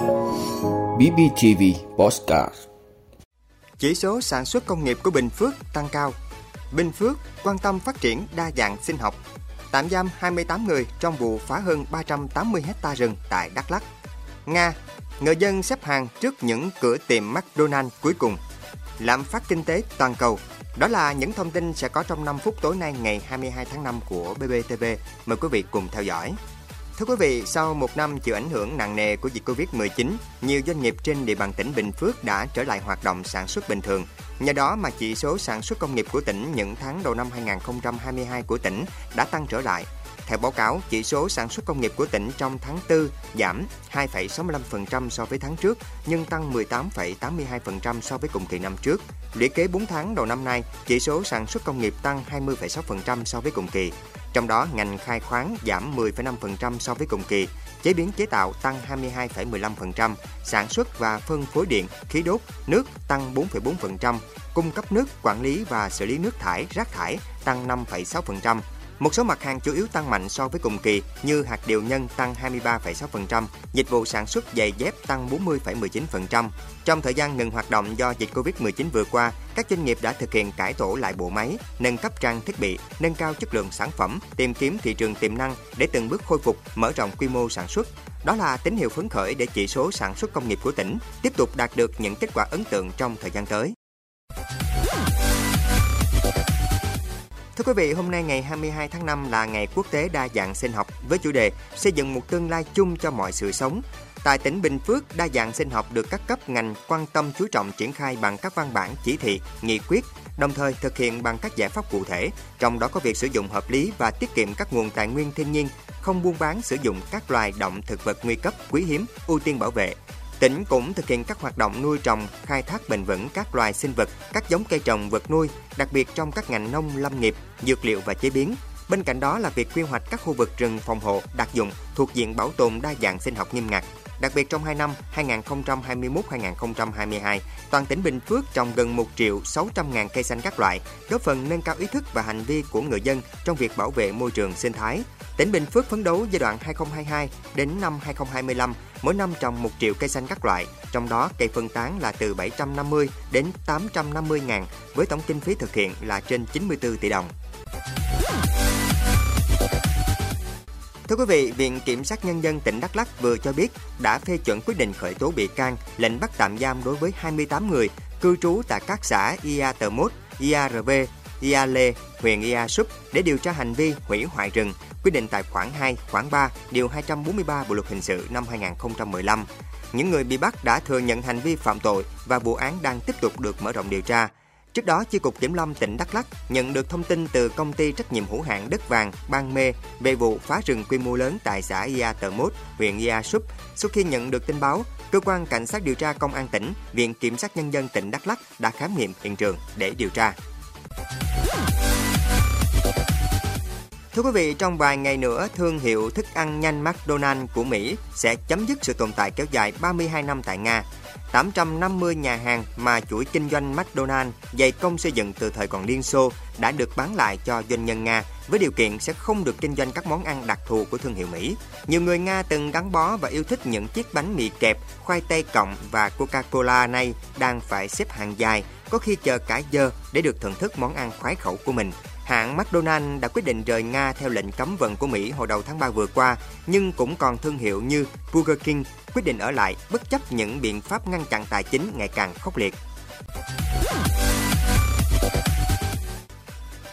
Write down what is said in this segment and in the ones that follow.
BBTV Postcard Chỉ số sản xuất công nghiệp của Bình Phước tăng cao. Bình Phước quan tâm phát triển đa dạng sinh học. Tạm giam 28 người trong vụ phá hơn 380 hecta rừng tại Đắk Lắk. Nga, người dân xếp hàng trước những cửa tiệm McDonald cuối cùng. Lạm phát kinh tế toàn cầu. Đó là những thông tin sẽ có trong 5 phút tối nay ngày 22 tháng 5 của BBTV. Mời quý vị cùng theo dõi. Thưa quý vị, sau một năm chịu ảnh hưởng nặng nề của dịch Covid-19, nhiều doanh nghiệp trên địa bàn tỉnh Bình Phước đã trở lại hoạt động sản xuất bình thường. Nhờ đó mà chỉ số sản xuất công nghiệp của tỉnh những tháng đầu năm 2022 của tỉnh đã tăng trở lại. Theo báo cáo, chỉ số sản xuất công nghiệp của tỉnh trong tháng 4 giảm 2,65% so với tháng trước, nhưng tăng 18,82% so với cùng kỳ năm trước. Lũy kế 4 tháng đầu năm nay, chỉ số sản xuất công nghiệp tăng 20,6% so với cùng kỳ. Trong đó, ngành khai khoáng giảm 10,5% so với cùng kỳ, chế biến chế tạo tăng 22,15%, sản xuất và phân phối điện, khí đốt, nước tăng 4,4%, cung cấp nước, quản lý và xử lý nước thải, rác thải tăng 5,6%. Một số mặt hàng chủ yếu tăng mạnh so với cùng kỳ như hạt điều nhân tăng 23,6%, dịch vụ sản xuất giày dép tăng 40,19%. Trong thời gian ngừng hoạt động do dịch Covid-19 vừa qua, các doanh nghiệp đã thực hiện cải tổ lại bộ máy, nâng cấp trang thiết bị, nâng cao chất lượng sản phẩm, tìm kiếm thị trường tiềm năng để từng bước khôi phục, mở rộng quy mô sản xuất. Đó là tín hiệu phấn khởi để chỉ số sản xuất công nghiệp của tỉnh tiếp tục đạt được những kết quả ấn tượng trong thời gian tới. Thưa quý vị, hôm nay ngày 22 tháng 5 là ngày quốc tế đa dạng sinh học với chủ đề xây dựng một tương lai chung cho mọi sự sống. Tại tỉnh Bình Phước, đa dạng sinh học được các cấp ngành quan tâm chú trọng triển khai bằng các văn bản chỉ thị, nghị quyết, đồng thời thực hiện bằng các giải pháp cụ thể, trong đó có việc sử dụng hợp lý và tiết kiệm các nguồn tài nguyên thiên nhiên, không buôn bán sử dụng các loài động thực vật nguy cấp, quý hiếm, ưu tiên bảo vệ, Tỉnh cũng thực hiện các hoạt động nuôi trồng, khai thác bền vững các loài sinh vật, các giống cây trồng vật nuôi, đặc biệt trong các ngành nông lâm nghiệp, dược liệu và chế biến. Bên cạnh đó là việc quy hoạch các khu vực rừng phòng hộ đặc dụng thuộc diện bảo tồn đa dạng sinh học nghiêm ngặt. Đặc biệt trong 2 năm 2021-2022, toàn tỉnh Bình Phước trồng gần 1 triệu 600 ngàn cây xanh các loại, góp phần nâng cao ý thức và hành vi của người dân trong việc bảo vệ môi trường sinh thái. Tỉnh Bình Phước phấn đấu giai đoạn 2022 đến năm 2025 mỗi năm trồng 1 triệu cây xanh các loại, trong đó cây phân tán là từ 750 đến 850 ngàn với tổng kinh phí thực hiện là trên 94 tỷ đồng. Thưa quý vị, Viện Kiểm sát Nhân dân tỉnh Đắk Lắk vừa cho biết đã phê chuẩn quyết định khởi tố bị can, lệnh bắt tạm giam đối với 28 người cư trú tại các xã Ia Tờ Mốt, Ia RV, Ia Lê, huyện Ia Súp để điều tra hành vi hủy hoại rừng, quy định tại khoản 2, khoản 3, điều 243 Bộ luật hình sự năm 2015. Những người bị bắt đã thừa nhận hành vi phạm tội và vụ án đang tiếp tục được mở rộng điều tra. Trước đó, Chi cục Kiểm lâm tỉnh Đắk Lắk nhận được thông tin từ công ty trách nhiệm hữu hạn đất vàng Ban Mê về vụ phá rừng quy mô lớn tại xã Ia Tờ Mốt, huyện Ia Súp. Sau khi nhận được tin báo, cơ quan cảnh sát điều tra công an tỉnh, Viện Kiểm sát nhân dân tỉnh Đắk Lắk đã khám nghiệm hiện trường để điều tra. Thưa quý vị, trong vài ngày nữa, thương hiệu thức ăn nhanh McDonald's của Mỹ sẽ chấm dứt sự tồn tại kéo dài 32 năm tại Nga. 850 nhà hàng mà chuỗi kinh doanh McDonald's dày công xây dựng từ thời còn Liên Xô đã được bán lại cho doanh nhân Nga với điều kiện sẽ không được kinh doanh các món ăn đặc thù của thương hiệu Mỹ. Nhiều người Nga từng gắn bó và yêu thích những chiếc bánh mì kẹp, khoai tây cộng và Coca-Cola này đang phải xếp hàng dài, có khi chờ cả giờ để được thưởng thức món ăn khoái khẩu của mình. Hãng McDonald đã quyết định rời Nga theo lệnh cấm vận của Mỹ hồi đầu tháng 3 vừa qua, nhưng cũng còn thương hiệu như Burger King quyết định ở lại bất chấp những biện pháp ngăn chặn tài chính ngày càng khốc liệt.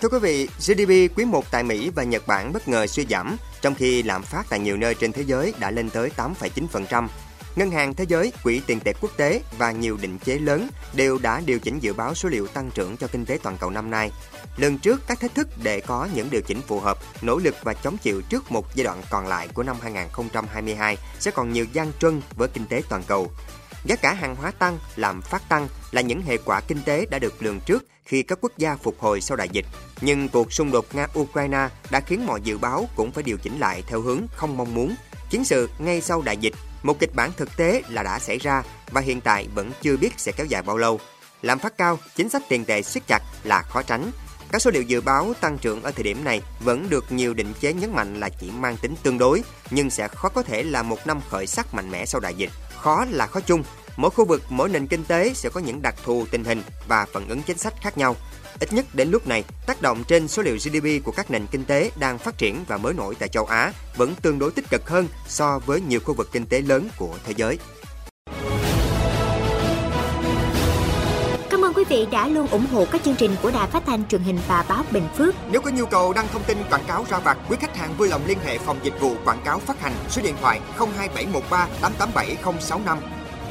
Thưa quý vị, GDP quý 1 tại Mỹ và Nhật Bản bất ngờ suy giảm, trong khi lạm phát tại nhiều nơi trên thế giới đã lên tới 8,9%, Ngân hàng Thế giới, Quỹ tiền tệ quốc tế và nhiều định chế lớn đều đã điều chỉnh dự báo số liệu tăng trưởng cho kinh tế toàn cầu năm nay. Lần trước, các thách thức để có những điều chỉnh phù hợp, nỗ lực và chống chịu trước một giai đoạn còn lại của năm 2022 sẽ còn nhiều gian truân với kinh tế toàn cầu. Giá cả hàng hóa tăng, làm phát tăng là những hệ quả kinh tế đã được lường trước khi các quốc gia phục hồi sau đại dịch. Nhưng cuộc xung đột Nga-Ukraine đã khiến mọi dự báo cũng phải điều chỉnh lại theo hướng không mong muốn. Chiến sự ngay sau đại dịch một kịch bản thực tế là đã xảy ra và hiện tại vẫn chưa biết sẽ kéo dài bao lâu. Lạm phát cao, chính sách tiền tệ siết chặt là khó tránh. Các số liệu dự báo tăng trưởng ở thời điểm này vẫn được nhiều định chế nhấn mạnh là chỉ mang tính tương đối, nhưng sẽ khó có thể là một năm khởi sắc mạnh mẽ sau đại dịch khó là khó chung. Mỗi khu vực, mỗi nền kinh tế sẽ có những đặc thù tình hình và phản ứng chính sách khác nhau. Ít nhất đến lúc này, tác động trên số liệu GDP của các nền kinh tế đang phát triển và mới nổi tại châu Á vẫn tương đối tích cực hơn so với nhiều khu vực kinh tế lớn của thế giới. Cảm ơn quý vị đã luôn ủng hộ các chương trình của Đài Phát thanh truyền hình và báo Bình Phước. Nếu có nhu cầu đăng thông tin quảng cáo ra vặt, quý khách hàng vui lòng liên hệ phòng dịch vụ quảng cáo phát hành số điện thoại 02713 887065.